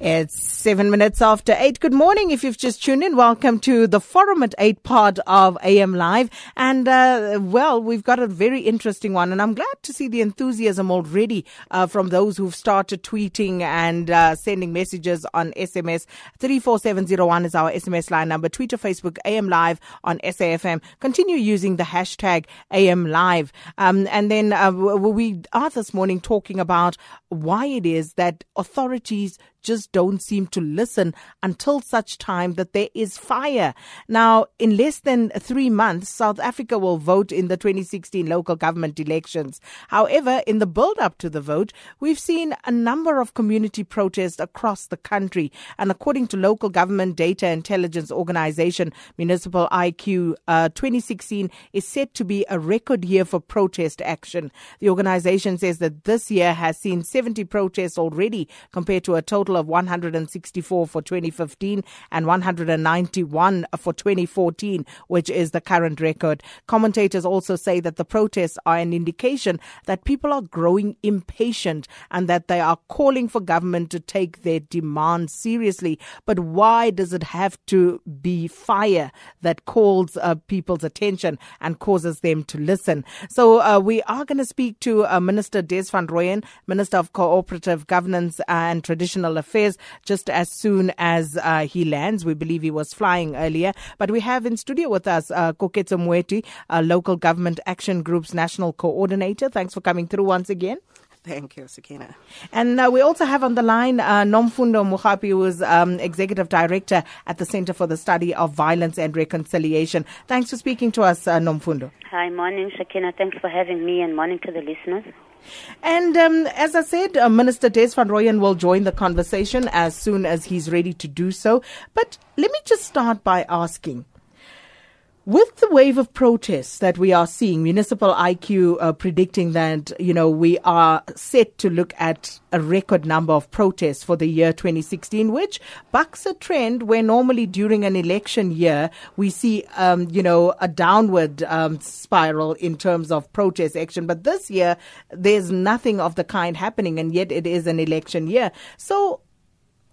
It's seven minutes after eight. Good morning. If you've just tuned in, welcome to the Forum at Eight part of AM Live. And, uh, well, we've got a very interesting one. And I'm glad to see the enthusiasm already uh, from those who've started tweeting and uh, sending messages on SMS. 34701 is our SMS line number. Twitter, Facebook, AM Live on SAFM. Continue using the hashtag AM Live. Um, and then uh, we are this morning talking about why it is that authorities just don't seem to listen until such time that there is fire. Now, in less than three months, South Africa will vote in the 2016 local government elections. However, in the build up to the vote, we've seen a number of community protests across the country. And according to local government data intelligence organization, Municipal IQ, uh, 2016 is set to be a record year for protest action. The organization says that this year has seen 70 protests already compared to a total of 164 for 2015 and 191 for 2014, which is the current record. Commentators also say that the protests are an indication that people are growing impatient and that they are calling for government to take their demands seriously. But why does it have to be fire that calls uh, people's attention and causes them to listen? So uh, we are going to speak to uh, Minister Des van Rooyen, Minister of Cooperative Governance and Traditional Affairs, just as soon as uh, he lands. We believe he was flying earlier. But we have in studio with us uh, Koketso Moeti, uh, Local Government Action Group's National Coordinator. Thanks for coming through once again. Thank you, Sakina. And uh, we also have on the line uh, Nomfundo Mogapi, who is um, Executive Director at the Center for the Study of Violence and Reconciliation. Thanks for speaking to us, uh, Nomfundo. Hi, morning, Sakina. Thanks for having me, and morning to the listeners. And um, as I said, uh, Minister Des van Rooyen will join the conversation as soon as he's ready to do so. But let me just start by asking with the wave of protests that we are seeing, Municipal IQ uh, predicting that, you know, we are set to look at a record number of protests for the year 2016, which bucks a trend where normally during an election year, we see, um, you know, a downward um, spiral in terms of protest action. But this year, there's nothing of the kind happening, and yet it is an election year. So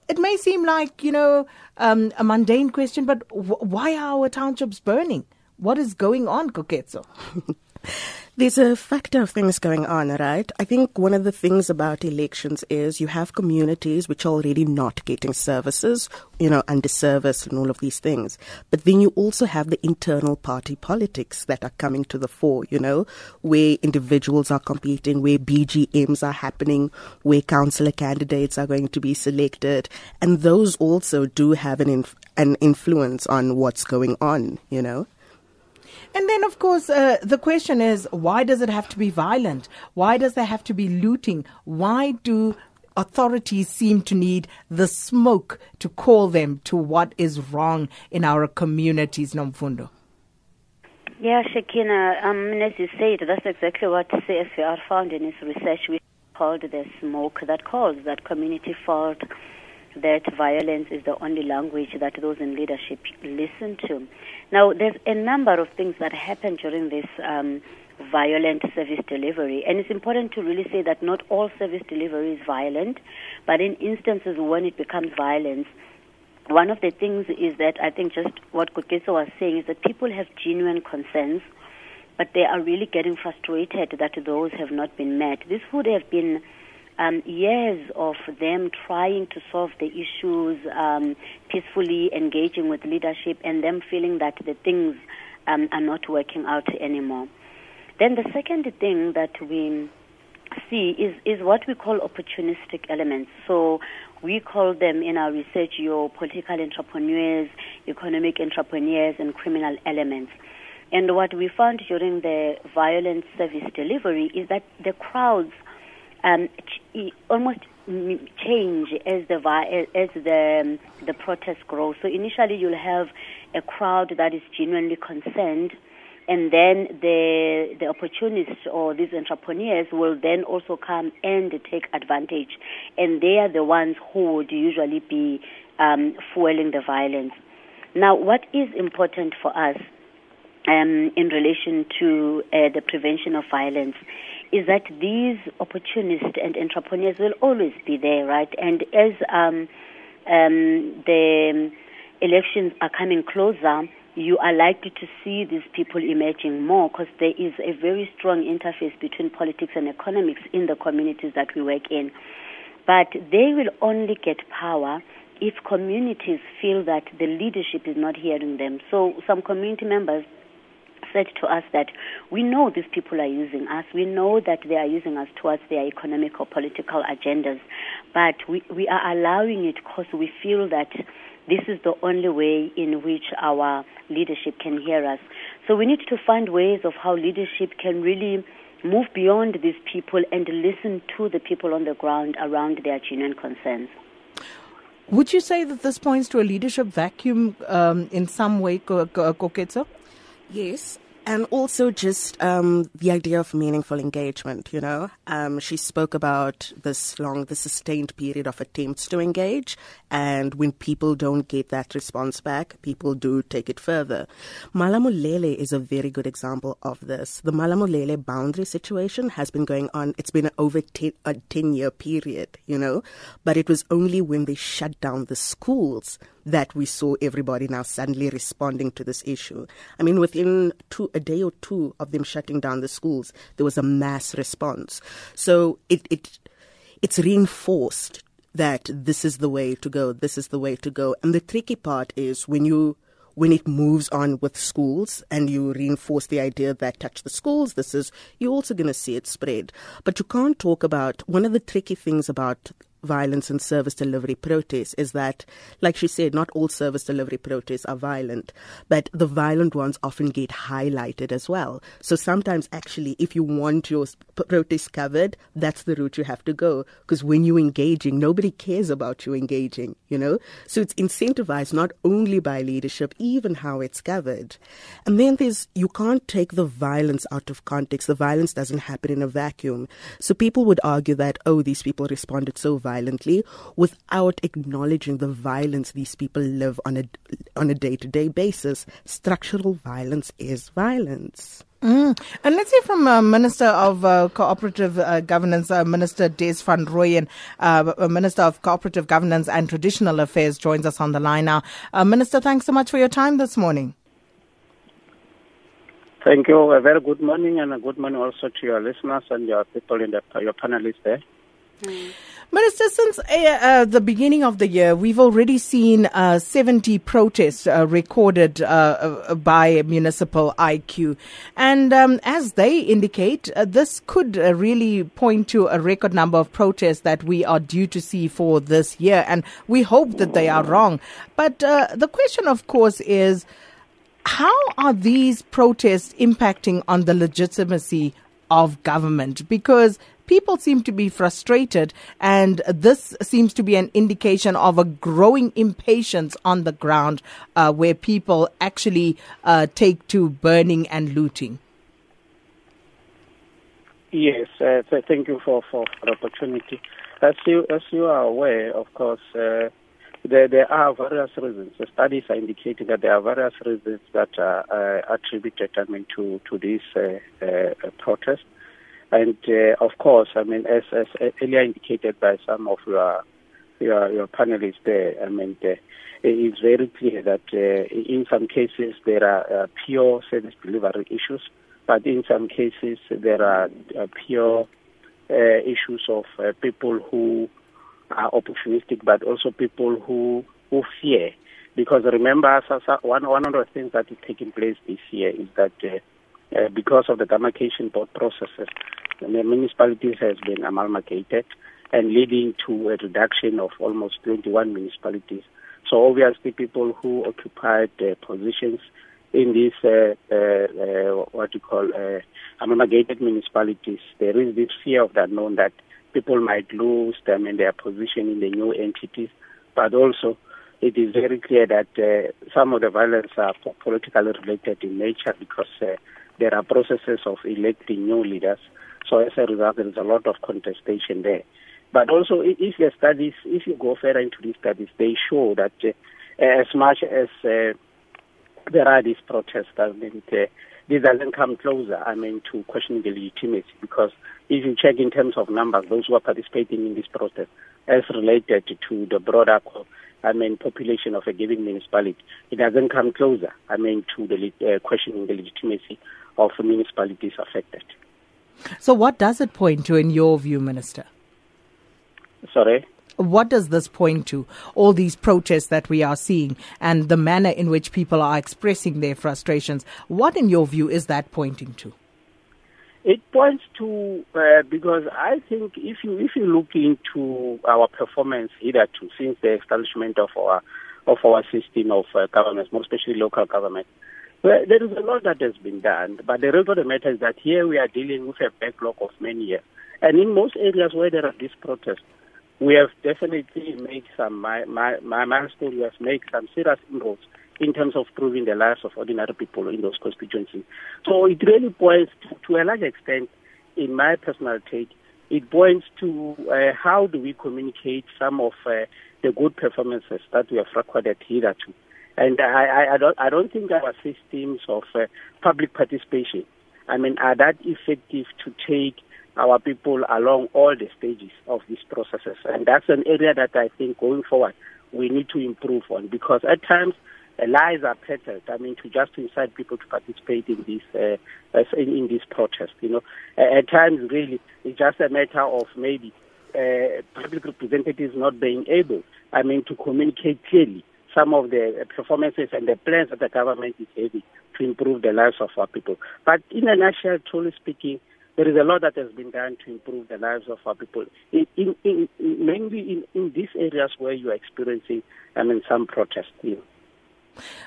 it may seem like, you know, um, a mundane question, but w- why are our townships burning? What is going on, Koketso? There's a factor of things going on, right? I think one of the things about elections is you have communities which are already not getting services, you know, under service and all of these things. But then you also have the internal party politics that are coming to the fore, you know, where individuals are competing, where BGMs are happening, where councillor candidates are going to be selected. And those also do have an, inf- an influence on what's going on, you know? And then, of course, uh, the question is why does it have to be violent? Why does there have to be looting? Why do authorities seem to need the smoke to call them to what is wrong in our communities, Nomfundo? Yeah, Shakina, um, as you said, that's exactly what CSVR found in its research. We called the smoke that calls that community felt that violence is the only language that those in leadership listen to. Now, there's a number of things that happen during this um, violent service delivery, and it's important to really say that not all service delivery is violent, but in instances when it becomes violence, one of the things is that I think just what Koketso was saying is that people have genuine concerns, but they are really getting frustrated that those have not been met. This would have been um, years of them trying to solve the issues um, peacefully, engaging with leadership, and them feeling that the things um, are not working out anymore. Then the second thing that we see is, is what we call opportunistic elements. So we call them in our research your political entrepreneurs, economic entrepreneurs, and criminal elements. And what we found during the violent service delivery is that the crowds um, almost change as the as the um, the protest grows. So initially, you'll have a crowd that is genuinely concerned, and then the the opportunists or these entrepreneurs will then also come and take advantage, and they are the ones who would usually be um, fueling the violence. Now, what is important for us um, in relation to uh, the prevention of violence is that these opportunists and entrepreneurs will always be there, right? And as um, um, the elections are coming closer, you are likely to see these people emerging more because there is a very strong interface between politics and economics in the communities that we work in. But they will only get power if communities feel that the leadership is not hearing them. So some community members said to us that we know these people are using us. We know that they are using us towards their economic or political agendas, but we, we are allowing it because we feel that this is the only way in which our leadership can hear us. So we need to find ways of how leadership can really move beyond these people and listen to the people on the ground around their genuine concerns. Would you say that this points to a leadership vacuum um, in some way, Koketso? Yes, and also just um, the idea of meaningful engagement. You know, um, she spoke about this long, the sustained period of attempts to engage, and when people don't get that response back, people do take it further. Malamulele is a very good example of this. The Malamulele boundary situation has been going on. It's been over ten, a ten-year period, you know, but it was only when they shut down the schools that we saw everybody now suddenly responding to this issue. I mean, within two, a day or two of them shutting down the schools, there was a mass response. So it, it it's reinforced that this is the way to go. This is the way to go. And the tricky part is when you when it moves on with schools and you reinforce the idea that touch the schools, this is, you're also going to see it spread. But you can't talk about, one of the tricky things about violence and service delivery protests is that, like she said, not all service delivery protests are violent, but the violent ones often get highlighted as well. So sometimes, actually, if you want your protest covered, that's the route you have to go. Because when you're engaging, nobody cares about you engaging, you know? So it's incentivized not only by leadership, even how it's covered. And then there's, you can't take the violence out of context. The violence doesn't happen in a vacuum. So people would argue that, oh, these people responded so without acknowledging the violence these people live on a on a day-to-day basis. Structural violence is violence. Mm. And let's hear from uh, Minister of uh, Cooperative uh, Governance, uh, Minister Des van Rooyen, uh, uh, Minister of Cooperative Governance and Traditional Affairs, joins us on the line now. Minister, thanks so much for your time this morning. Thank you. A very good morning, and a good morning also to your listeners and your people in the your panelists there. Mm. Minister, since uh, uh, the beginning of the year, we've already seen uh, 70 protests uh, recorded uh, uh, by Municipal IQ. And um, as they indicate, this could really point to a record number of protests that we are due to see for this year. And we hope that they are wrong. But the question, of course, is how are these protests impacting on the legitimacy of government? Because people seem to be frustrated, and this seems to be an indication of a growing impatience on the ground uh, where people actually uh, take to burning and looting. Yes, uh, thank you for, for, the opportunity. As you as you are aware, of course, uh, there there are various reasons. The studies are indicating that there are various reasons that are uh, attributed, I mean, to to these uh, protests. And uh, of course, I mean, as, as earlier indicated by some of your your, your panelists there, I mean, the, it's very clear that uh, in some cases there are uh, pure service delivery issues, but in some cases there are uh, pure uh, issues of uh, people who are opportunistic, but also people who who fear. Because remember, one one of the things that is taking place this year is that uh, because of the demarcation board processes, the municipalities has been amalgamated and leading to a reduction of almost 21 municipalities. So obviously, people who occupied uh, positions in these uh, uh, uh what you call uh, amalgamated municipalities, there is this fear of the unknown that people might lose them in their position in the new entities, but also it is very clear that uh, some of the violence are politically related in nature because there are processes of electing new leaders. So as a result, there is a lot of contestation there. But also, if the studies, if you go further into these studies, they show that uh, as much as uh, there are these protests. I mean, uh, this doesn't come closer, I mean, to questioning the legitimacy because if you check in terms of numbers, those who are participating in this protest, as related to the broader, I mean, population of a given municipality, it doesn't come closer, I mean, to the uh, questioning the legitimacy of municipalities affected. So, what does it point to, in your view, Minister? Sorry? What does this point to? All these protests that we are seeing and the manner in which people are expressing their frustrations. What, in your view, is that pointing to? It points to uh, because I think if you if you look into our performance hitherto since the establishment of our of our system of uh, government, more especially local government, well, there is a lot that has been done. But the result of the matter is that here we are dealing with a backlog of many years, and in most areas where there are these protests, we have definitely made some my, my, my milestone. We have made some serious inroads in terms of improving the lives of ordinary people in those constituencies. So it really points to, to a large extent, in my personal take, it points to uh, how do we communicate some of uh, the good performances that we have recorded hitherto. And I, I, don't, I don't think our systems of uh, public participation, I mean, are that effective to take our people along all the stages of these processes. And that's an area that I think going forward we need to improve on because at times uh, lies are peddled. I mean, to just incite people to participate in this uh, in, this protest. You know, at times really it's just a matter of maybe uh, public representatives not being able, I mean, to communicate clearly some of the performances and the plans that the government is having to improve the lives of our people. But in a nutshell, truly speaking, there is a lot that has been done to improve the lives of our people, in, in, in, mainly in, in these areas where you are experiencing, I mean, some protest. You know.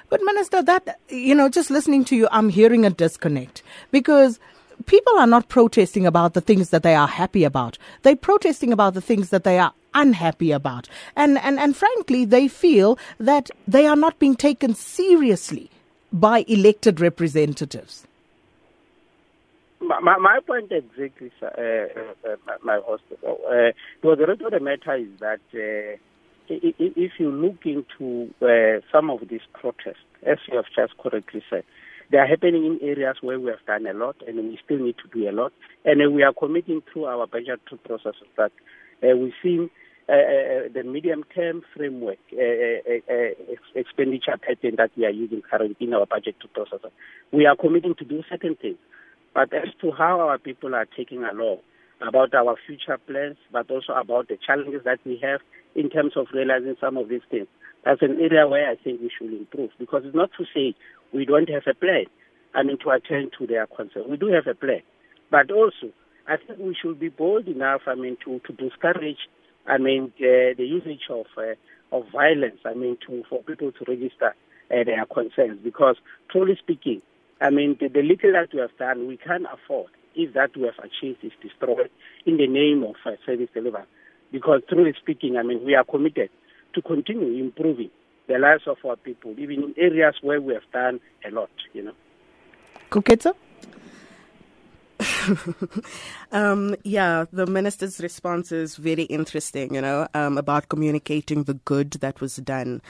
But, Minister, that, you know, just listening to you, I'm hearing a disconnect because people are not protesting about the things that they are happy about. They're protesting about the things that they are unhappy about. And, and, and frankly, they feel that they are not being taken seriously by elected representatives my, my point exactly, uh, uh, my, my host. Uh, well, the rest of the matter is that uh, if you look into uh, some of these protests, as you have just correctly said, they are happening in areas where we have done a lot and we still need to do a lot. And we are committing through our budget to processes that uh, we see uh, uh, the medium-term framework uh, uh, uh, expenditure pattern that we are using currently in our budget process. We are committing to do certain things. But as to how our people are taking along about our future plans, but also about the challenges that we have in terms of realizing some of these things, that's an area where I think we should improve. Because it's not to say we don't have a plan, I mean, to attend to their concerns. We do have a plan. But also, I think we should be bold enough, I mean, to, to discourage, I mean, the, the usage of, uh, of violence, I mean, to, for people to register uh, their concerns. Because, truly speaking, I mean, the, the little that we have done, we can't afford if that we have achieved is destroyed in the name of uh, service delivery. Because truly speaking, I mean, we are committed to continue improving the lives of our people, even in areas where we have done a lot, you know. Koketso? um, yeah, the minister's response is very interesting, you know, um, about communicating the good that was done.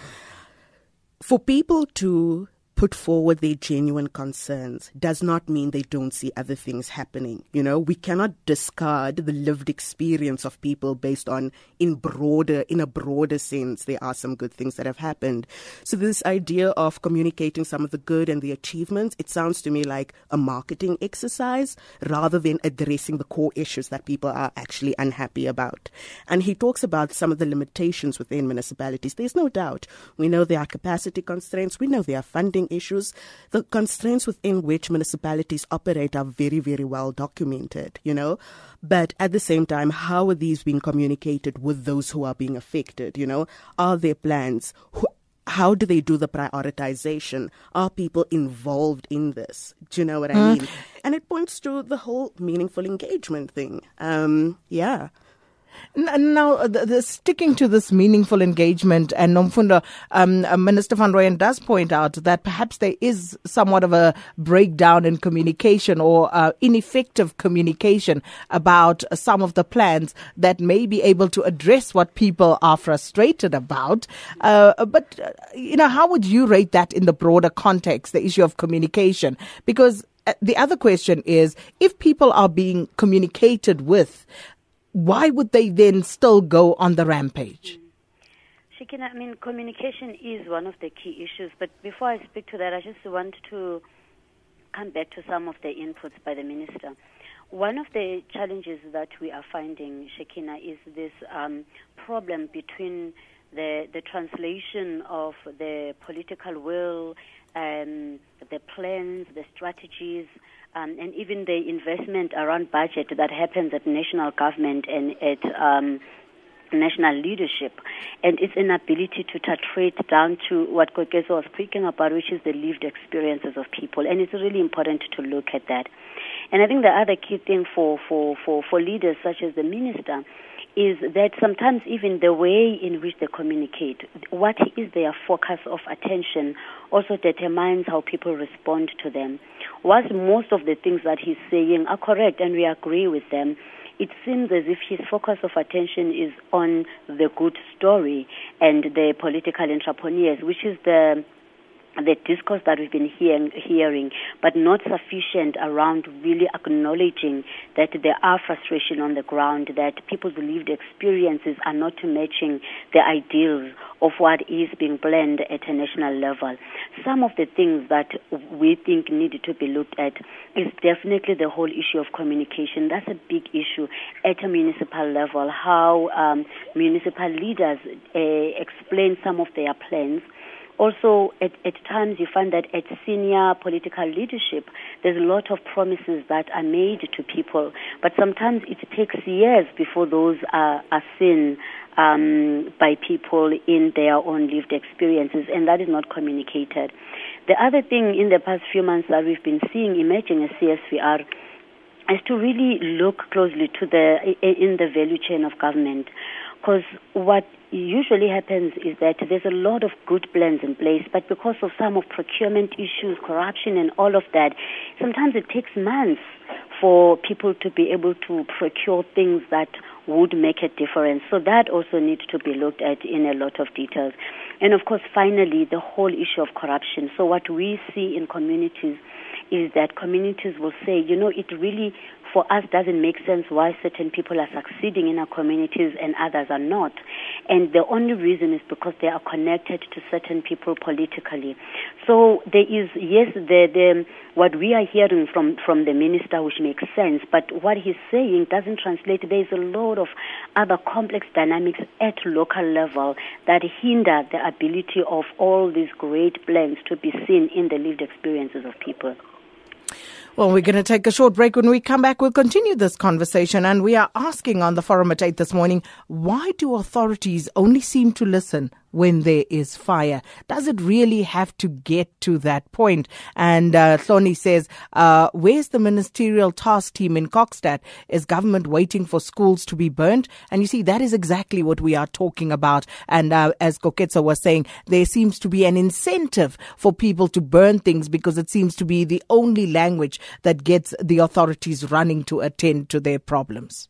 For people to put forward their genuine concerns does not mean they don't see other things happening. You know, we cannot discard the lived experience of people based on in broader, in a broader sense, there are some good things that have happened. So this idea of communicating some of the good and the achievements, it sounds to me like a marketing exercise rather than addressing the core issues that people are actually unhappy about. And he talks about some of the limitations within municipalities. There's no doubt. We know there are capacity constraints. We know there are funding issues, the constraints within which municipalities operate are very, very well documented, you know. But at the same time, how are these being communicated with those who are being affected, you know? Are there plans? Who, how do they do the prioritization? Are people involved in this? Do you know what I mm. mean? And it points to the whole meaningful engagement thing. Um, yeah. Now, the, the, sticking to this meaningful engagement, and Nomfundo, um, uh, Minister Van Rooyen does point out that perhaps there is somewhat of a breakdown in communication or uh, ineffective communication about some of the plans that may be able to address what people are frustrated about. Uh, but, uh, you know, how would you rate that in the broader context, the issue of communication? Because uh, the other question is if people are being communicated with, why would they then still go on the rampage? Shekina, I mean, communication is one of the key issues. But before I speak to that, I just want to come back to some of the inputs by the minister. One of the challenges that we are finding, Shekina, is this um, problem between the the translation of the political will, um, the plans, the strategies, um, and even the investment around budget that happens at national government and at um, national leadership and its inability to titrate down to what Koketso was speaking about, which is the lived experiences of people. And it's really important to look at that. And I think the other key thing for, for, for, for leaders such as the minister is that sometimes even the way in which they communicate, what is their focus of attention, also determines how people respond to them. Whilst most of the things that he's saying are correct and we agree with them, it seems as if his focus of attention is on the good story and the political entrepreneurs, which is the the discourse that we've been hearing, hearing, but not sufficient around really acknowledging that there are frustration on the ground, that people's lived experiences are not matching the ideals of what is being planned at a national level. Some of the things that we think need to be looked at is definitely the whole issue of communication. That's a big issue at a municipal level, how um, municipal leaders uh, explain some of their plans also, at, at times you find that at senior political leadership, there's a lot of promises that are made to people, but sometimes it takes years before those are, are seen um, by people in their own lived experiences, and that is not communicated. The other thing in the past few months that we've been seeing emerging as CSVR is to really look closely to the in the value chain of government, because what usually happens is that there's a lot of good plans in place, but because of some of procurement issues, corruption, and all of that, sometimes it takes months for people to be able to procure things that would make a difference. So that also needs to be looked at in a lot of details. And of course, finally, the whole issue of corruption. So what we see in communities is that communities will say, you know, it really for us doesn't make sense why certain people are succeeding in our communities and others are not. And the only reason is because they are connected to certain people politically. So there is, yes, the, the, what we are hearing from, from the minister, which makes sense, but what he's saying doesn't translate. There is a lot of other complex dynamics at local level that hinder the ability of all these great plans to be seen in the lived experiences of people. Well, we're going to take a short break. When we come back, we'll continue this conversation. And we are asking on the forum at 8 this morning why do authorities only seem to listen when there is fire. Does it really have to get to that point? And uh, Thoni says, uh, where's the ministerial task team in Kokstad? Is government waiting for schools to be burnt? And you see, that is exactly what we are talking about. And uh, as Koketso was saying, there seems to be an incentive for people to burn things because it seems to be the only language that gets the authorities running to attend to their problems.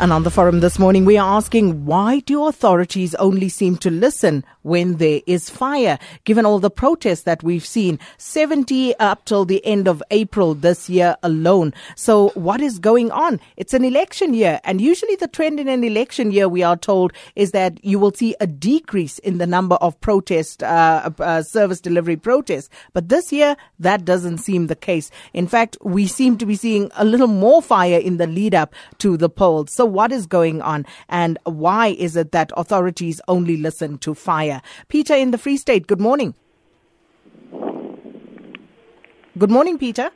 And on the forum this morning, we are asking why do authorities only seem to listen when there is fire? Given all the protests that we've seen, 70 up till the end of April this year alone. So what is going on? It's an election year. And usually the trend in an election year, we are told, is that you will see a decrease in the number of protest, uh, uh, service delivery protests. But this year, that doesn't seem the case. In fact, we seem to be seeing a little more fire in the lead up to the polls. So so, what is going on and why is it that authorities only listen to fire? Peter in the Free State, good morning. Good morning, Peter.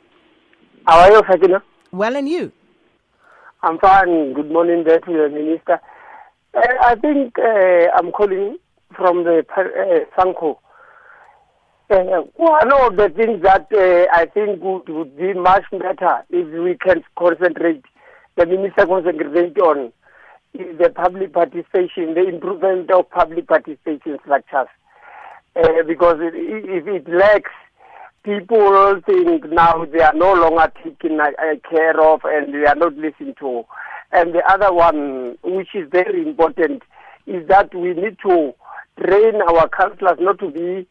How are you, Fatima? Well, and you? I'm fine. Good morning, the minister. Uh, I think uh, I'm calling from the uh, Sanko. Uh, one of the things that uh, I think would, would be much better if we can concentrate, the minister concentrate on is the public participation, the improvement of public participation structures. Uh, because it, if it lacks, people think now they are no longer taken uh, care of and they are not listened to. And the other one, which is very important, is that we need to train our councillors not to be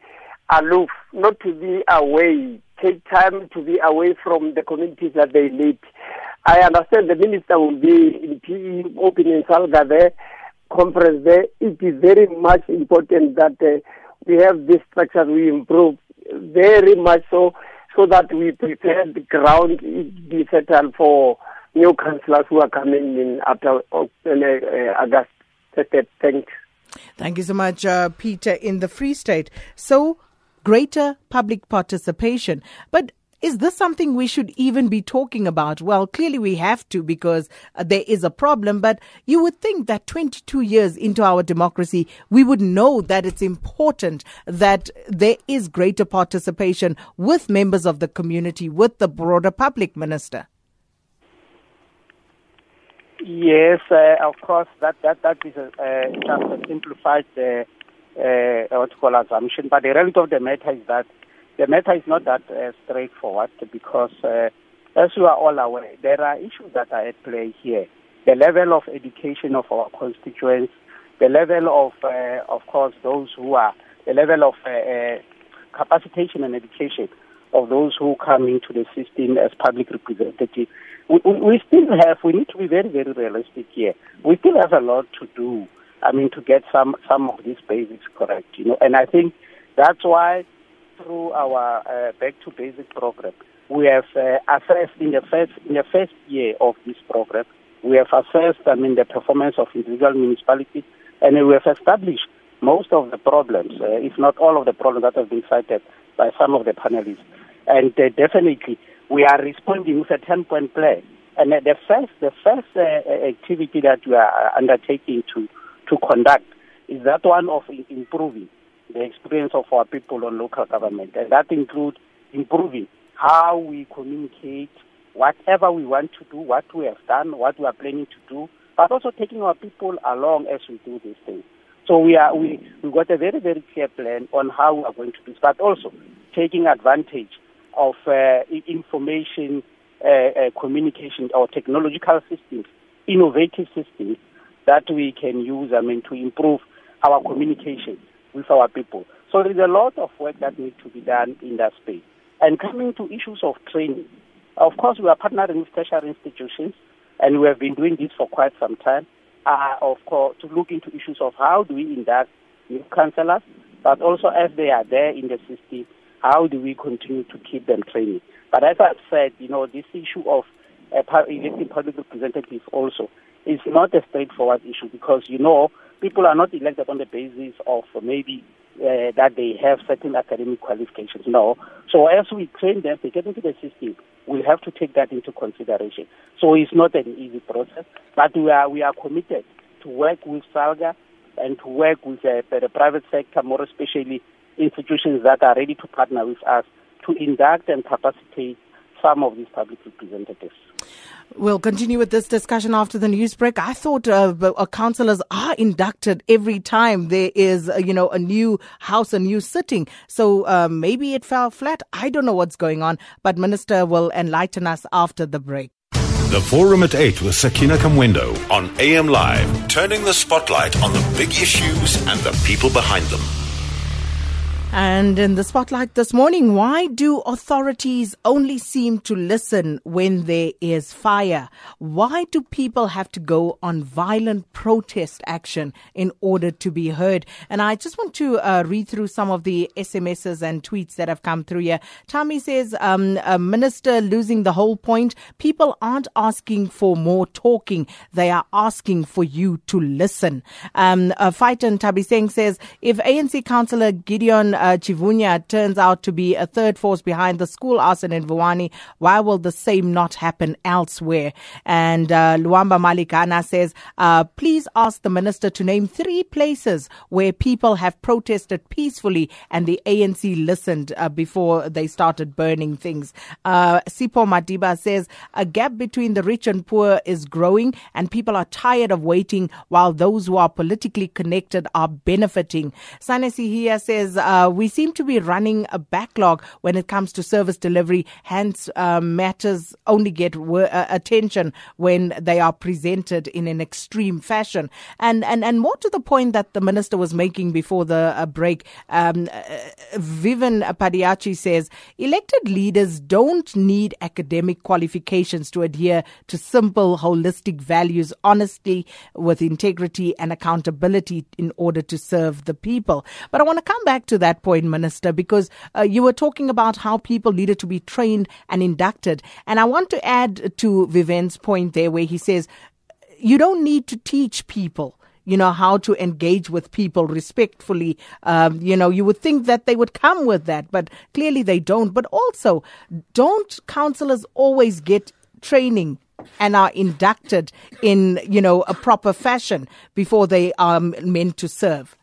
aloof, not to be away, take time to be away from the communities that they lead. I understand the minister will be in PE opening Salga there, conference there. It is very much important that uh, we have this structure we improve very much so, so that we prepare the ground be settled for new councillors who are coming in after uh, uh, August. Thanks. Thank you so much, uh, Peter, in the Free State. So, greater public participation. But is this something we should even be talking about? Well, clearly we have to because uh, there is a problem, but you would think that 22 years into our democracy, we would know that it's important that there is greater participation with members of the community, with the broader public, Minister. Yes, uh, of course, that, that, that is a, uh, just a simplified uh, uh, what you call assumption, but the reality of the matter is that the matter is not that uh, straightforward because, uh, as you are all aware, there are issues that are at play here. The level of education of our constituents, the level of, uh, of course, those who are, the level of uh, uh, capacitation and education of those who come into the system as public representatives. We, we, we still have, we need to be very, very realistic here. We still have a lot to do. I mean, to get some some of these basics correct, you know. And I think that's why through our uh, Back to Basic program, we have uh, assessed in the first in the first year of this program, we have assessed, I mean, the performance of individual municipalities, and we have established most of the problems, uh, if not all of the problems that have been cited by some of the panelists. And uh, definitely, we are responding with a 10-point plan. And uh, the first, the first uh, activity that we are undertaking to to conduct is that one of improving the experience of our people on local government. And that includes improving how we communicate, whatever we want to do, what we have done, what we are planning to do, but also taking our people along as we do these things. So we are we we got a very very clear plan on how we are going to do this, but also taking advantage of uh, information uh, uh, communication or technological systems, innovative systems that we can use, I mean, to improve our communication with our people. So there is a lot of work that needs to be done in that space. And coming to issues of training, of course, we are partnering with tertiary institutions, and we have been doing this for quite some time. Uh, of course, to look into issues of how do we induct new councillors, but also as they are there in the system, how do we continue to keep them training? But as I've said, you know, this issue of uh, elected public representatives also is not a straightforward issue because, you know, people are not elected on the basis of maybe uh, that they have certain academic qualifications. No. So as we train them, they get into the system, we have to take that into consideration. So it's not an easy process, but we are, we are committed to work with SALGA and to work with uh, the private sector, more especially institutions that are ready to partner with us to induct and capacitate some of these public representatives. We'll continue with this discussion after the news break. I thought uh, uh, councillors are inducted every time there is, uh, you know, a new house, a new sitting. So uh, maybe it fell flat. I don't know what's going on, but Minister will enlighten us after the break. The Forum at 8 with Sakina Kamwendo on AM Live, turning the spotlight on the big issues and the people behind them. And in the spotlight this morning, why do authorities only seem to listen when there is fire? Why do people have to go on violent protest action in order to be heard? And I just want to uh, read through some of the SMSs and tweets that have come through here. Tommy says, um, Minister losing the whole point. People aren't asking for more talking. They are asking for you to listen. Um, uh, Fighter Tabiseng says, if ANC councillor Gideon uh, uh, Chivunya turns out to be a third force behind the school arson in Vuwani, why will the same not happen elsewhere? And uh, Luamba Malikana says, uh, please ask the minister to name three places where people have protested peacefully and the ANC listened uh, before they started burning things. Uh, Sipo Madiba says, a gap between the rich and poor is growing and people are tired of waiting while those who are politically connected are benefiting. Sanesi here says, uh, we seem to be running a backlog when it comes to service delivery. Hence, uh, matters only get uh, attention when they are presented in an extreme fashion. And, and, and more to the point that the minister was making before the uh, break, um, uh, Vivian Padiachi says, elected leaders don't need academic qualifications to adhere to simple, holistic values, honesty with integrity and accountability in order to serve the people. But I want to come back to that point, Minister, because uh, you were talking about how people needed to be trained and inducted. And I want to add to Vivian's point there where he says, you don't need to teach people you know, how to engage with people respectfully. Um, you know, you would think that they would come with that, but clearly they don't. But also, don't counselors always get training and are inducted in, you know, a proper fashion before they are meant to serve?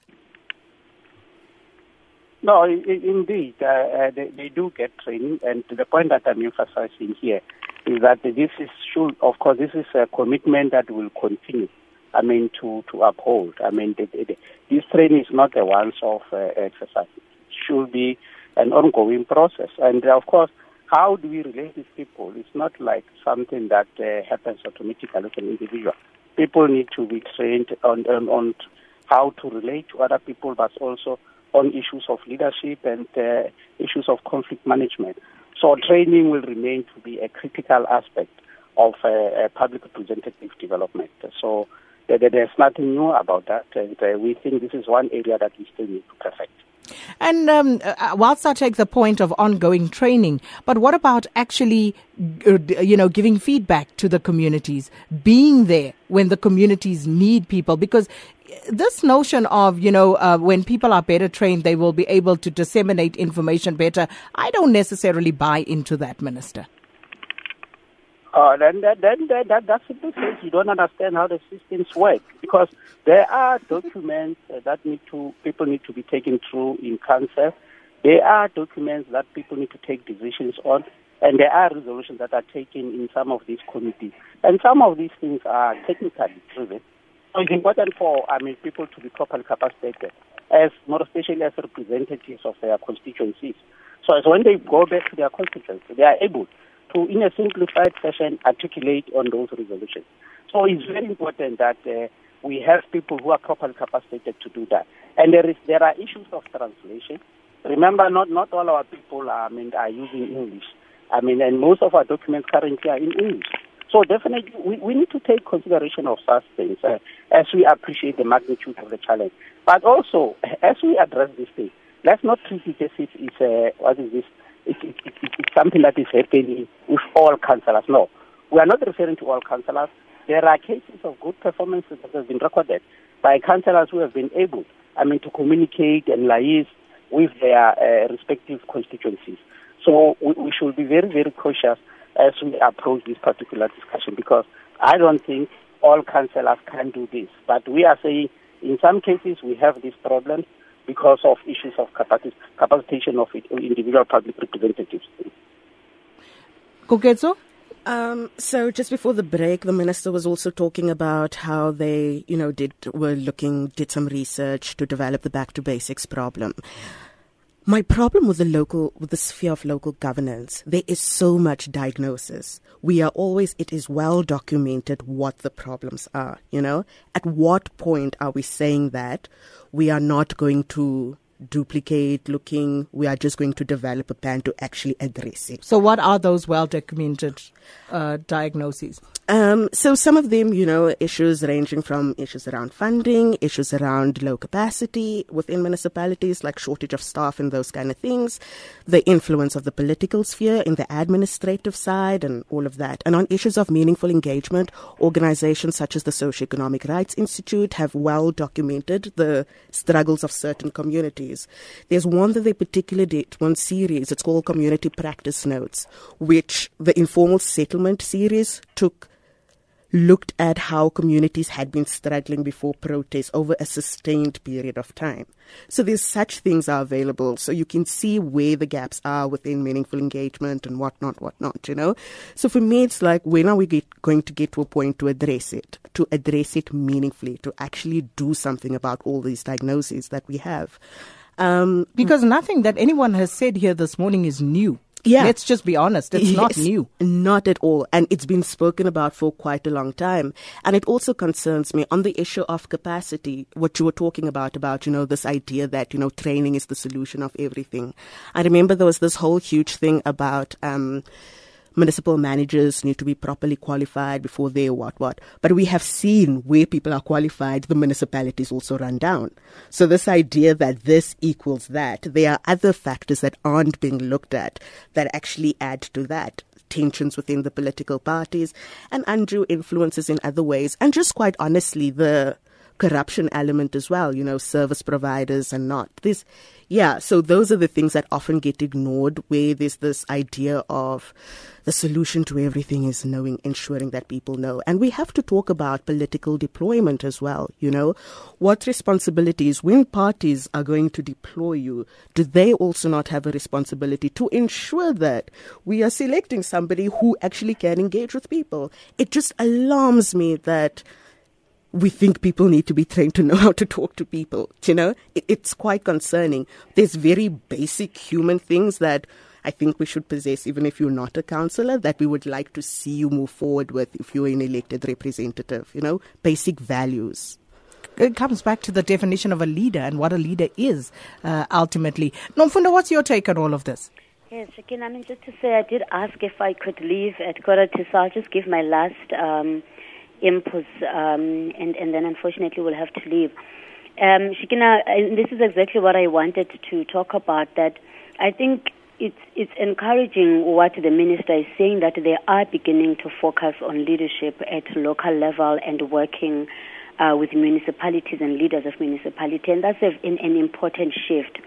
No, indeed, uh, uh, they, they, do get training, and the point that I'm emphasizing here is that this is should, of course, this is a commitment that will continue. I mean, to to uphold. I mean, the, the, this training is not a once-off uh, exercise. It should be an ongoing process, and uh, of course, how do we relate with people? It's not like something that uh, happens automatically as an individual. People need to be trained on, on on how to relate to other people, but also on issues of leadership and uh, issues of conflict management. So training will remain to be a critical aspect of uh, public representative development. So there's nothing new about that, and uh, we think this is one area that we still need to perfect. And um, uh, whilst I take the point of ongoing training, but what about actually, uh, you know, giving feedback to the communities, being there when the communities need people? Because this notion of, you know, uh, when people are better trained, they will be able to disseminate information better. I don't necessarily buy into that, Minister. Uh, then, then, then, that, that simply says you don't understand how the systems work because there are documents that need to people need to be taken through in council. There are documents that people need to take decisions on, and there are resolutions that are taken in some of these committees. And some of these things are technically driven. So it's important for I mean people to be properly capacitated, as more especially as representatives of their constituencies. So as when they go back to their constituencies, they are able to, in a simplified fashion, articulate on those resolutions. So it's very important that uh, we have people who are properly capacitated to do that. And there is there are issues of translation. Remember, not not all our people are, I mean are using English. I mean, and most of our documents currently are in English. So definitely, we, we need to take consideration of such things uh, as we appreciate the magnitude of the challenge. But also, as we address this thing, let's not treat it as if it's a, what is this, it's, it, it, it's something that is happening with all councillors. No, we are not referring to all councillors. There are cases of good performances that have been recorded by councillors who have been able, I mean, to communicate and liaise with their uh, respective constituencies. So we, we should be very, very cautious as we approach this particular discussion because I don't think all councillors can do this. But we are saying in some cases we have these problems because of issues of capacitation of individual public representatives. Koketso? Um, so just before the break, the minister was also talking about how they, you know, did were looking, did some research to develop the back to basics problem. My problem with the local, with the sphere of local governance, there is so much diagnosis. We are always, it is well documented what the problems are, you know? At what point are we saying that we are not going to duplicate looking, we are just going to develop a plan to actually address it. So, what are those well documented uh, diagnoses? Um, so some of them, you know, issues ranging from issues around funding, issues around low capacity within municipalities, like shortage of staff and those kind of things, the influence of the political sphere in the administrative side and all of that. And on issues of meaningful engagement, organizations such as the Socioeconomic Rights Institute have well documented the struggles of certain communities communities. There's one that they particularly did, one series, it's called Community Practice Notes, which the informal settlement series took looked at how communities had been struggling before protests over a sustained period of time. So there's such things are available. So you can see where the gaps are within meaningful engagement and whatnot, whatnot, you know? So for me, it's like, when are we get, going to get to a point to address it, to address it meaningfully, to actually do something about all these diagnoses that we have? Um, because nothing that anyone has said here this morning is new. Yeah. Let's just be honest. It's yes, not new. Not at all. And it's been spoken about for quite a long time. And it also concerns me on the issue of capacity, what you were talking about, about, you know, this idea that, you know, training is the solution of everything. I remember there was this whole huge thing about, um, municipal managers need to be properly qualified before they what what. But we have seen where people are qualified, the municipalities also run down. So this idea that this equals that, there are other factors that aren't being looked at that actually add to that tensions within the political parties and undue influences in other ways. And just quite honestly, the corruption element as well, you know, service providers and not. This, yeah, so those are the things that often get ignored where there's this idea of the solution to everything is knowing, ensuring that people know. And we have to talk about political deployment as well, you know. What responsibilities, when parties are going to deploy you, do they also not have a responsibility to ensure that we are selecting somebody who actually can engage with people? It just alarms me that we think people need to be trained to know how to talk to people. You know, it, it's quite concerning. There's very basic human things that I think we should possess, even if you're not a councillor, that we would like to see you move forward with if you're an elected representative. You know, basic values it comes back to the definition of a leader and what a leader is uh, ultimately. Nomfundo, what's your take on all of this? Yes, again, I mean, just to say, I did ask if I could leave at quarter to, so I'll just give my last um, inputs, um, and, and then unfortunately we'll have to leave. Um, Sakina, this is exactly what I wanted to talk about. That I think it's it's encouraging what the minister is saying that they are beginning to focus on leadership at local level and working uh, with municipalities and leaders of municipalities, and that's a, an, an important shift.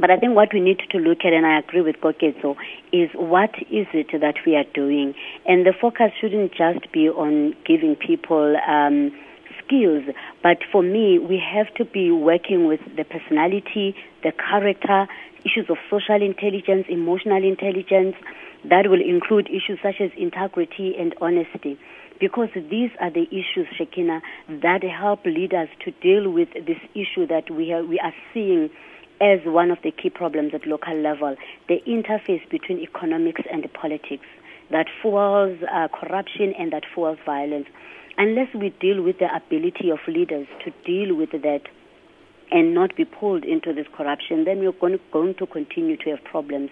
But I think what we need to look at, and I agree with Koketso, is what is it that we are doing? And the focus shouldn't just be on giving people um, skills, but for me, we have to be working with the personality, the character, issues of social intelligence, emotional intelligence. That will include issues such as integrity and honesty because these are the issues, Sakina, that help leaders to deal with this issue that we we are seeing as one of the key problems at local level the interface between economics and politics that fuels uh, corruption and that fuels violence. Unless we deal with the ability of leaders to deal with that and not be pulled into this corruption, then we're going to, going to continue to have problems.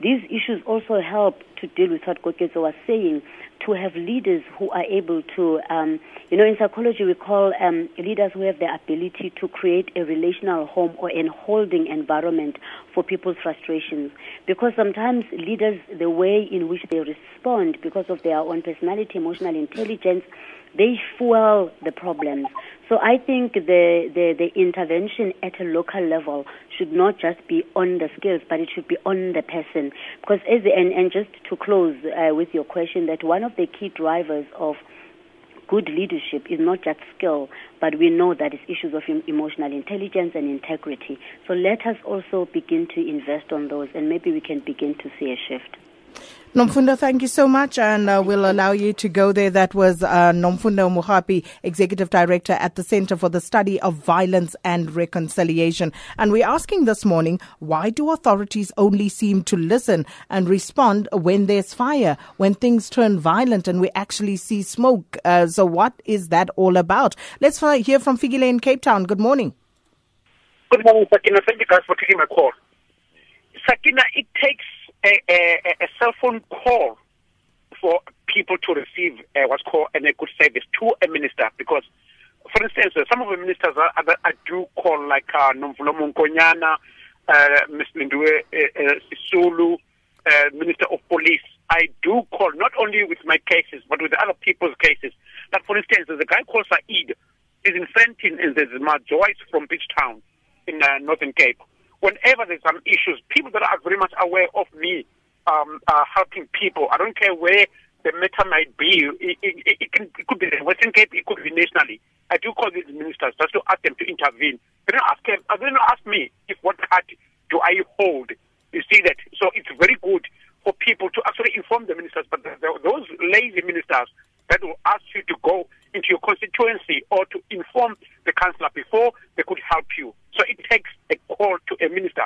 These issues also help to deal with what Koketso was saying, to have leaders who are able to, um, you know, in psychology we call um, leaders who have the ability to create a relational home or an holding environment for people's frustrations. Because sometimes leaders, the way in which they respond because of their own personality, emotional intelligence, they fuel the problems. So I think the, the, the intervention at a local level should not just be on the skills, but it should be on the person. Because as the, and, and just to close uh, with your question, that one of the key drivers of good leadership is not just skill, but we know that it's issues of emotional intelligence and integrity. So let us also begin to invest on those, and maybe we can begin to see a shift. Nomfundo, thank you so much, and uh, we'll allow you to go there. That was uh, Nomfundo Mogapi, Executive Director at the Center for the Study of Violence and Reconciliation. And we're asking this morning, why do authorities only seem to listen and respond when there's fire, when things turn violent and we actually see smoke? Uh, so what is that all about? Let's hear from Figile in Cape Town. Good morning. Good morning, Sakina. Thank you guys for taking my call. Sakina, it takes a, a, a cell phone call for people to receive uh, what's called a good service to a minister because for instance, uh, some of the ministers are, are, are do call like uh, Nomvula Mokonyane, uh, Ms. Lindiwe uh, uh, Sisulu, uh, Minister of Police. I do call not only with my cases, but with other people's cases. Like for instance, there's a guy called Said, is in Fenton, and there's Ma Joyce from Beach Town. in uh, Northern Cape. Whenever there's some issues, people that are very much aware of me um, uh, helping people. I don't care where the matter might be. It, it, it, can, it could be the Western Cape, it could be nationally. I do call these ministers just to ask them to intervene. They don't ask them, they don't ask me if what party do I hold. You see that? So it's very good for people to actually inform the ministers, but the, the, those lazy ministers that will ask you to go into your constituency or to inform the councillor before they could help you. So it takes a call to a minister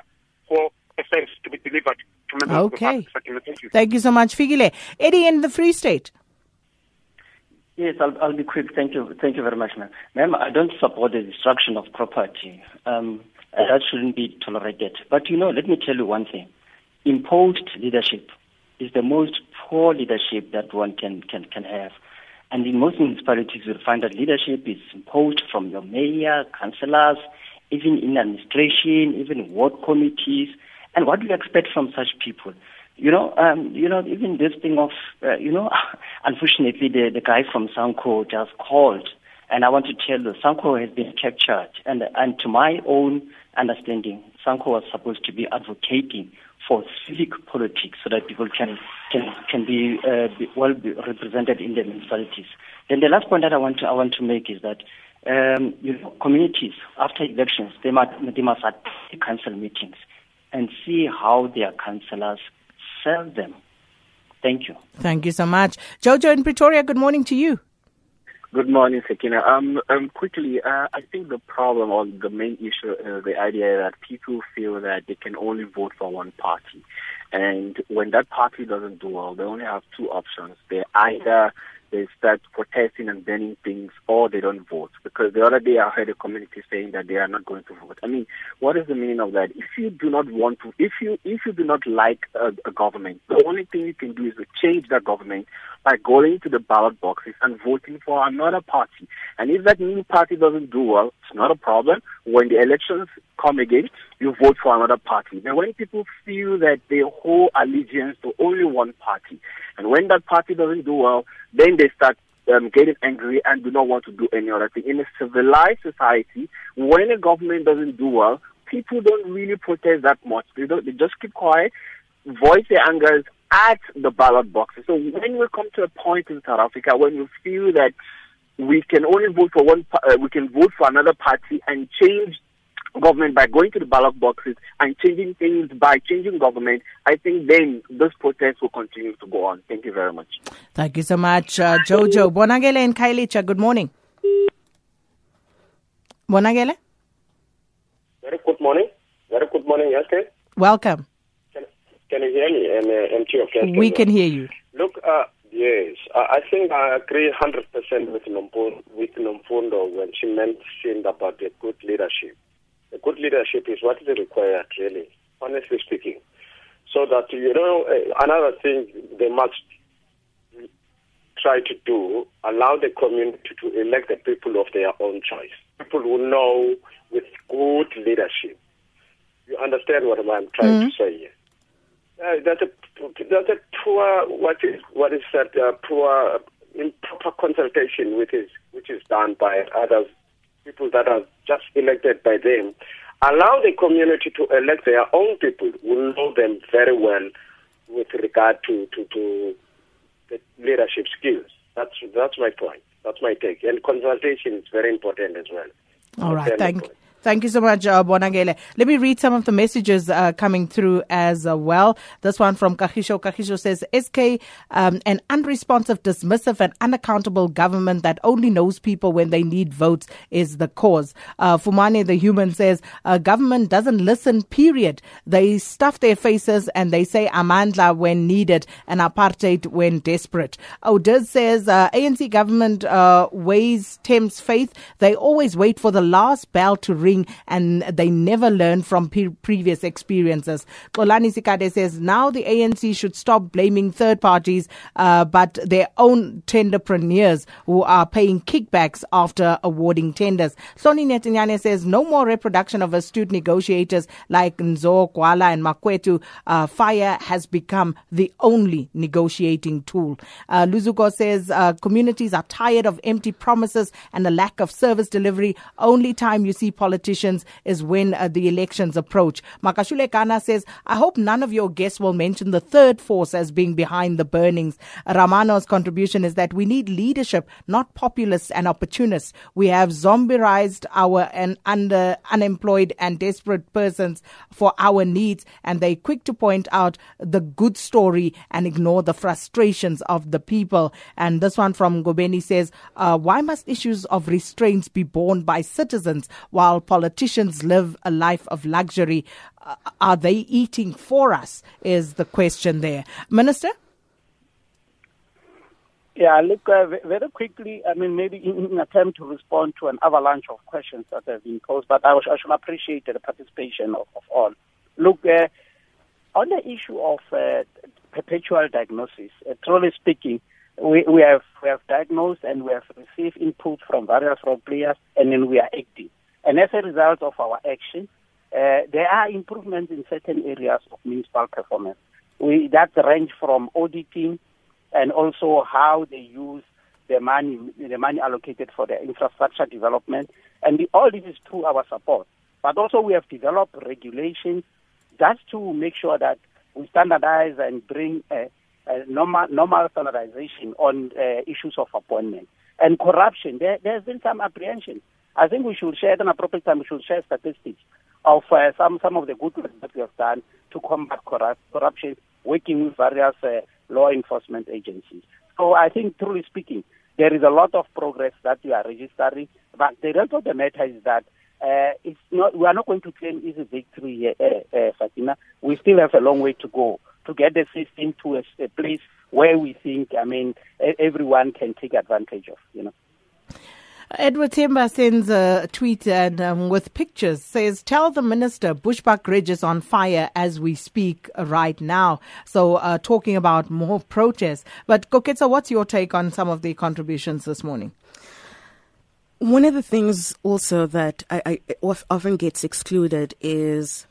for a service to be delivered to members Okay. of the party. Thank you. Thank you so much, Figile. Eddie in the Free State. Yes, I'll, I'll be quick. Thank you. Thank you very much, ma'am. Ma'am, I don't support the destruction of property. Um, and that shouldn't be tolerated. But you know, let me tell you one thing. Imposed leadership is the most poor leadership that one can, can, can have. And in most municipalities, you'll find that leadership is imposed from your mayor, councillors, even in administration, even ward committees. And what do you expect from such people? You know, um, you know, even this thing of, uh, you know, unfortunately, the, the guy from SANCO just called, and I want to tell you, SANCO has been captured, and and to my own understanding, SANCO was supposed to be advocating for civic politics so that people can can can be, uh, be well be represented in the municipalities. Then the last point that I want to I want to make is that um, you know communities after elections they must they must attend council meetings and see how their councillors serve them. Thank you. Thank you so much. Jojo in Pretoria, good morning to you. Good morning, Sakina. Um, um, quickly, uh, I think the problem or the main issue is the idea that people feel that they can only vote for one party. And when that party doesn't do well, they only have two options. They either they start protesting and burning things or they don't vote. Because the other day I heard a community saying that they are not going to vote. I mean, what is the meaning of that? If you do not want to, if you, if you do not like a, a government, the only thing you can do is to change that government by going to the ballot boxes and voting for another party. And if that new party doesn't do well, it's not a problem. When the elections come again, you vote for another party. Now, when people feel that they hold allegiance to only one party, and when that party doesn't do well, then they start um, getting angry and do not want to do any other thing. In a civilized society, when a government doesn't do well, people don't really protest that much. They don't. They just keep quiet, voice their angers at the ballot boxes. So when we come to a point in South Africa when we feel that we can only vote for one, pa- uh, we can vote for another party and change government by going to the ballot boxes and changing things by changing government, I think then this protest will continue to go on. Thank you very much. Thank you so much, uh, Jojo. Bonagele and Khayelitsha, good morning. Bonagele, Very good morning. Very good morning, yes, okay? welcome. Can, you hear me? Uh, MT of Keston. We can hear you. Look, uh, yes, I think I agree 100% with Nomfundo, with Nomfundo when she mentioned about the good leadership. The good leadership is what is required, really, honestly speaking. So that, you know, uh, another thing they must try to do, allow the community to elect the people of their own choice. People who know with good leadership. You understand what I'm trying to say here? Uh, that's a that's a poor what is what is that uh, poor improper consultation which is which is done by others people that are just elected by them. Allow the community to elect their own people who know them very well with regard to, to, to the leadership skills. That's that's my point. That's my take. And consultation is very important as well. All right. Thank, point. Thank you so much, uh. Let me read some of the messages uh, coming through as uh, well. This one from Kahisho. Kahisho says, SK, um, an unresponsive, dismissive, and unaccountable government that only knows people when they need votes is the cause. Uh, Fumane, the human, says, government doesn't listen, period. They stuff their faces and they say amandla when needed and apartheid when desperate. Odez says, uh, ANC government uh, weighs Thames faith. They always wait for the last bell to ring and they never learn from previous experiences. Kolani Sikade says, now the ANC should stop blaming third parties, uh, but their own tenderpreneurs who are paying kickbacks after awarding tenders. Soni Netanyahu says, no more reproduction of astute negotiators like Nzo, Kwala, and Makwetu. Uh, fire has become the only negotiating tool. Uh, Luzuko says, uh, communities are tired of empty promises and the lack of service delivery. Only time you see politics politicians is when uh, the elections approach. Makashule Gana says, I hope none of your guests will mention the third force as being behind the burnings. Ramano's contribution is that we need leadership, not populists and opportunists. We have zombieized our and under unemployed and desperate persons for our needs, and they're quick to point out the good story and ignore the frustrations of the people. And this one from Gobeni says, uh, why must issues of restraints be borne by citizens while politicians live a life of luxury? Uh, are they eating for us? Is the question there. Minister? Yeah, look, uh, very quickly, I mean, maybe in, an attempt to respond to an avalanche of questions that have been posed, but I, I should appreciate the participation of, of all. Look, uh, on the issue of uh, perpetual diagnosis, uh, truly speaking, we, we have we have diagnosed and we have received input from various role players, and then we are acting. And as a result of our action, uh, there are improvements in certain areas of municipal performance. We, that range from auditing and also how they use the money, the money allocated for the infrastructure development. And the, all this is through our support. But also we have developed regulations just to make sure that we standardize and bring a, a normal, normal standardization on uh, issues of appointment. And corruption, there, there's been some apprehension. I think we should share at an appropriate time, we should share statistics of uh, some, some of the good work that we have done to combat corrupt, corruption, working with various uh, law enforcement agencies. So I think, truly speaking, there is a lot of progress that we are registering. But the result of the matter is that uh, it's not, we are not going to claim easy victory here, uh, uh, Fatima. We still have a long way to go to get the system to a, a place where we think, I mean, everyone can take advantage of, you know. Edward Timber sends a tweet and um, with pictures says, "Tell the minister Bushbuckridge is on fire as we speak right now." So, uh, talking about more protests. But Koketso, what's your take on some of the contributions this morning? One of the things also that I, I often gets excluded is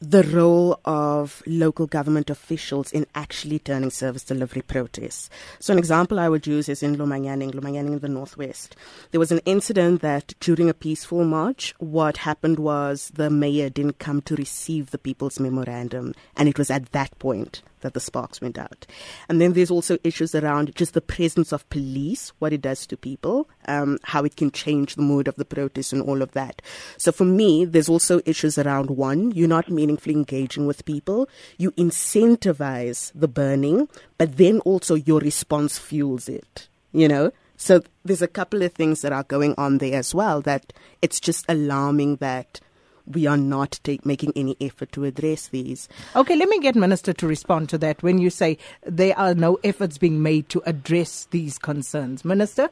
the role of local government officials in actually turning service delivery protests. So an example I would use is in Lomanyaneng, Lomanyaneng in the northwest. There was an incident that during a peaceful march, what happened was the mayor didn't come to receive the people's memorandum, and it was at that point that the sparks went out. And then there's also issues around just the presence of police, what it does to people, um, how it can change the mood of the protest and all of that. So for me, there's also issues around one, you're not meaningfully engaging with people, you incentivize the burning, but then also your response fuels it, you know? So there's a couple of things that are going on there as well that it's just alarming that we are not take, making any effort to address these. Okay, let me get Minister to respond to that when you say there are no efforts being made to address these concerns. Minister?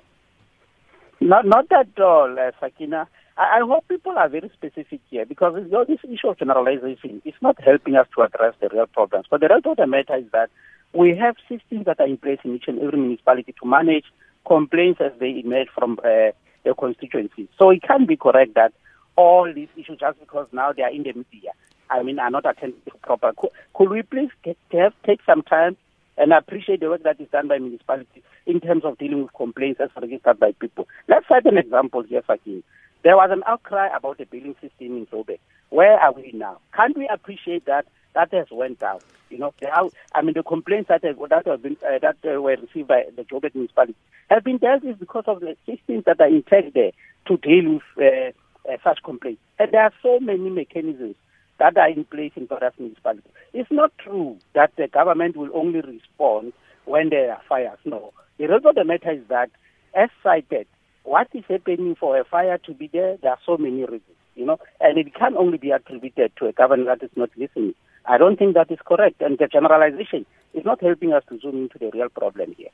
Not, not at all, uh, Sakina. I, I hope people are very specific here because you know, this issue of generalization is not helping us to address the real problems. But the real of the matter is that we have systems that are in place in each and every municipality to manage complaints as they emerge from uh, their constituencies. So it can be correct that all these issues just because now they are in the media. I mean, are not attended proper. Could, could we please have, take some time and appreciate the work that is done by municipalities in terms of dealing with complaints as registered by people? Let's cite an example here, Fakin. There was an outcry about the billing system in Joburg. Where are we now? Can't we appreciate that that has went down? You know, are, I mean, the complaints that have, that have been uh, that uh, were received by the Joburg municipality have been dealt with because of the systems that are intact there to deal with. Uh, uh, such complaints. And there are so many mechanisms that are in place in various municipalities. It's not true that the government will only respond when there are fires. No. The result of the matter is that, as cited, what is happening for a fire to be there, there are so many reasons, you know, and it can only be attributed to a government that is not listening. I don't think that is correct, and the generalization is not helping us to zoom into the real problem here.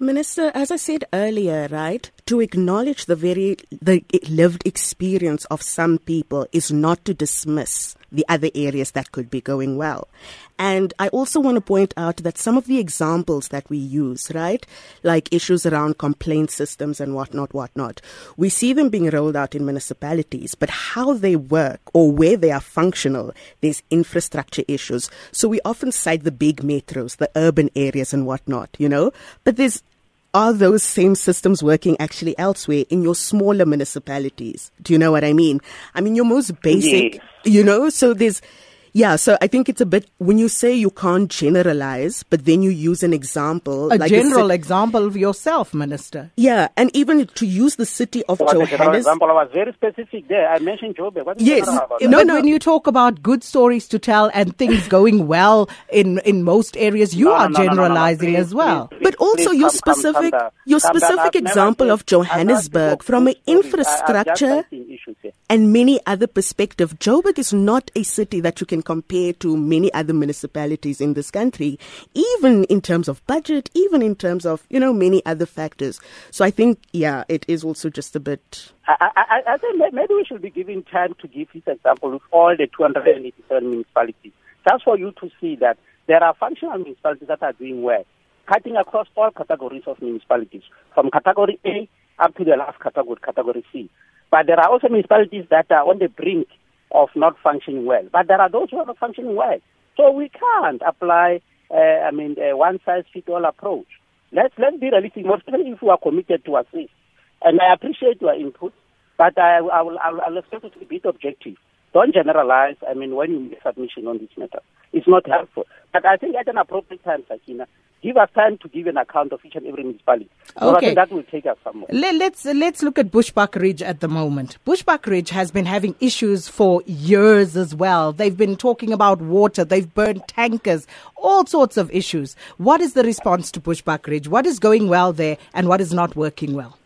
Minister, as I said earlier, right, to acknowledge the very the lived experience of some people is not to dismiss the other areas that could be going well. And I also want to point out that some of the examples that we use, right, like issues around complaint systems and whatnot, whatnot, we see them being rolled out in municipalities, but how they work or where they are functional, there's infrastructure issues. So we often cite the big metros, the urban areas and whatnot, you know, but there's are those same systems working actually elsewhere in your smaller municipalities? Do you know what I mean? I mean, your most basic, Yes. you know, so there's, yeah, so I think it's a bit, when you say you can't generalize, but then you use an example. A like the general ci- example of yourself, Minister. yeah, and even to use the city of What Johannesburg. example, I was very specific there. I mentioned Joburg. What is Yes. about No, but no. when you talk about good stories to tell and things going well in, in most areas, you No, are no, no, no, no, no, generalizing please, as well. please, But also please your come- come- specific, come down. your specific I've example of Johannesburg from an never said good stories. I- I've just infrastructure seen issues here. and many other perspective. Joburg is not a city that you can compare to many other municipalities in this country, even in terms of budget, even in terms of, you know, many other factors. So I think, yeah, it is also just a bit. I, I, I- think maybe we should be giving time to give this example of all the 287 municipalities, just for you to see that there are functional municipalities that are doing well, cutting across all categories of municipalities, from category A up to the last category, category C. But there are also municipalities that are on the brink of not functioning well. But there are those who are not functioning well. So we can't apply, uh, I mean, a one-size-fits-all approach. Let's let's be realistic, especially if we are committed to assist. And I appreciate your input, but I, I will I will, I will expect you to be a bit objective. Don't generalize. I mean, when you make submission on this matter, it's not helpful. But I think at an appropriate time, Sakina, give us time to give an account of each and every municipality. So Okay. that will take us somewhere. Let, let's let's look at Bushbuckridge at the moment. Bushbuckridge has been having issues for years as well. They've been talking about water. They've burned tankers, all sorts of issues. What is the response to Bushbuckridge? What is going well there, and what is not working well?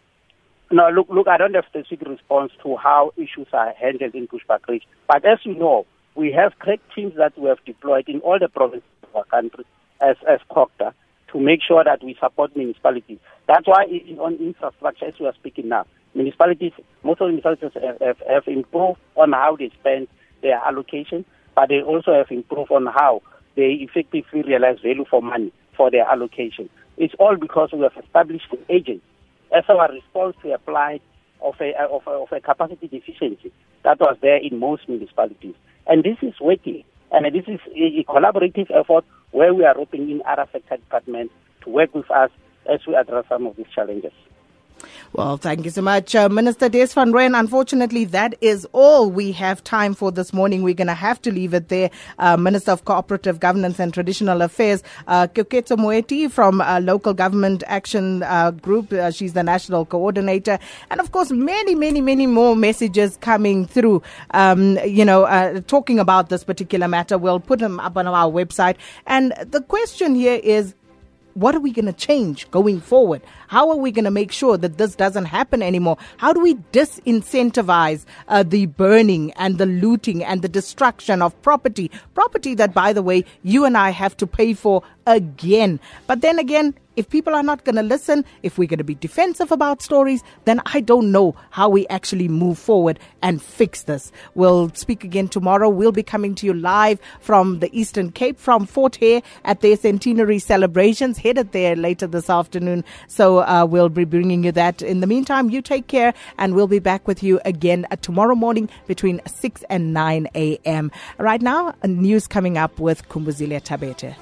No, look, look, I don't have a specific response to how issues are handled in Bushbuckridge. But as you know, we have great teams that we have deployed in all the provinces of our country as, as CoGTA to make sure that we support municipalities. That's why on infrastructure, as we are speaking now, municipalities, most of the municipalities have, have, have improved on how they spend their allocation, but they also have improved on how they effectively realize value for money for their allocation. It's all because we have established an agency as our response to a plight of a, of a, of a capacity deficiency that was there in most municipalities. And this is working. And this is a collaborative effort where we are roping in other sector departments to work with us as we address some of these challenges. Well, thank you so much, uh, Minister Des van Rooyen. Unfortunately, that is all we have time for this morning. We're going to have to leave it there. Uh, Minister of Cooperative Governance and Traditional Affairs, uh, Koketso Moeti from uh, Local Government Action uh, Group. Uh, she's the national coordinator. And of course, many, many, many more messages coming through, um, you know, uh, talking about this particular matter. We'll put them up on our website. And the question here is, what are we going to change going forward? How are we going to make sure that this doesn't happen anymore? How do we disincentivize uh, the burning and the looting and the destruction of property? Property that, by the way, you and I have to pay for again. But then again, if people are not going to listen, if we're going to be defensive about stories, then I don't know how we actually move forward and fix this. We'll speak again tomorrow. We'll be coming to you live from the Eastern Cape, from Fort Hare at their centenary celebrations, headed there later this afternoon. So uh, we'll be bringing you that. In the meantime, you take care, and we'll be back with you again uh, tomorrow morning between 6 and 9 a.m. Right now, news coming up with Kumbuzilia Tabete.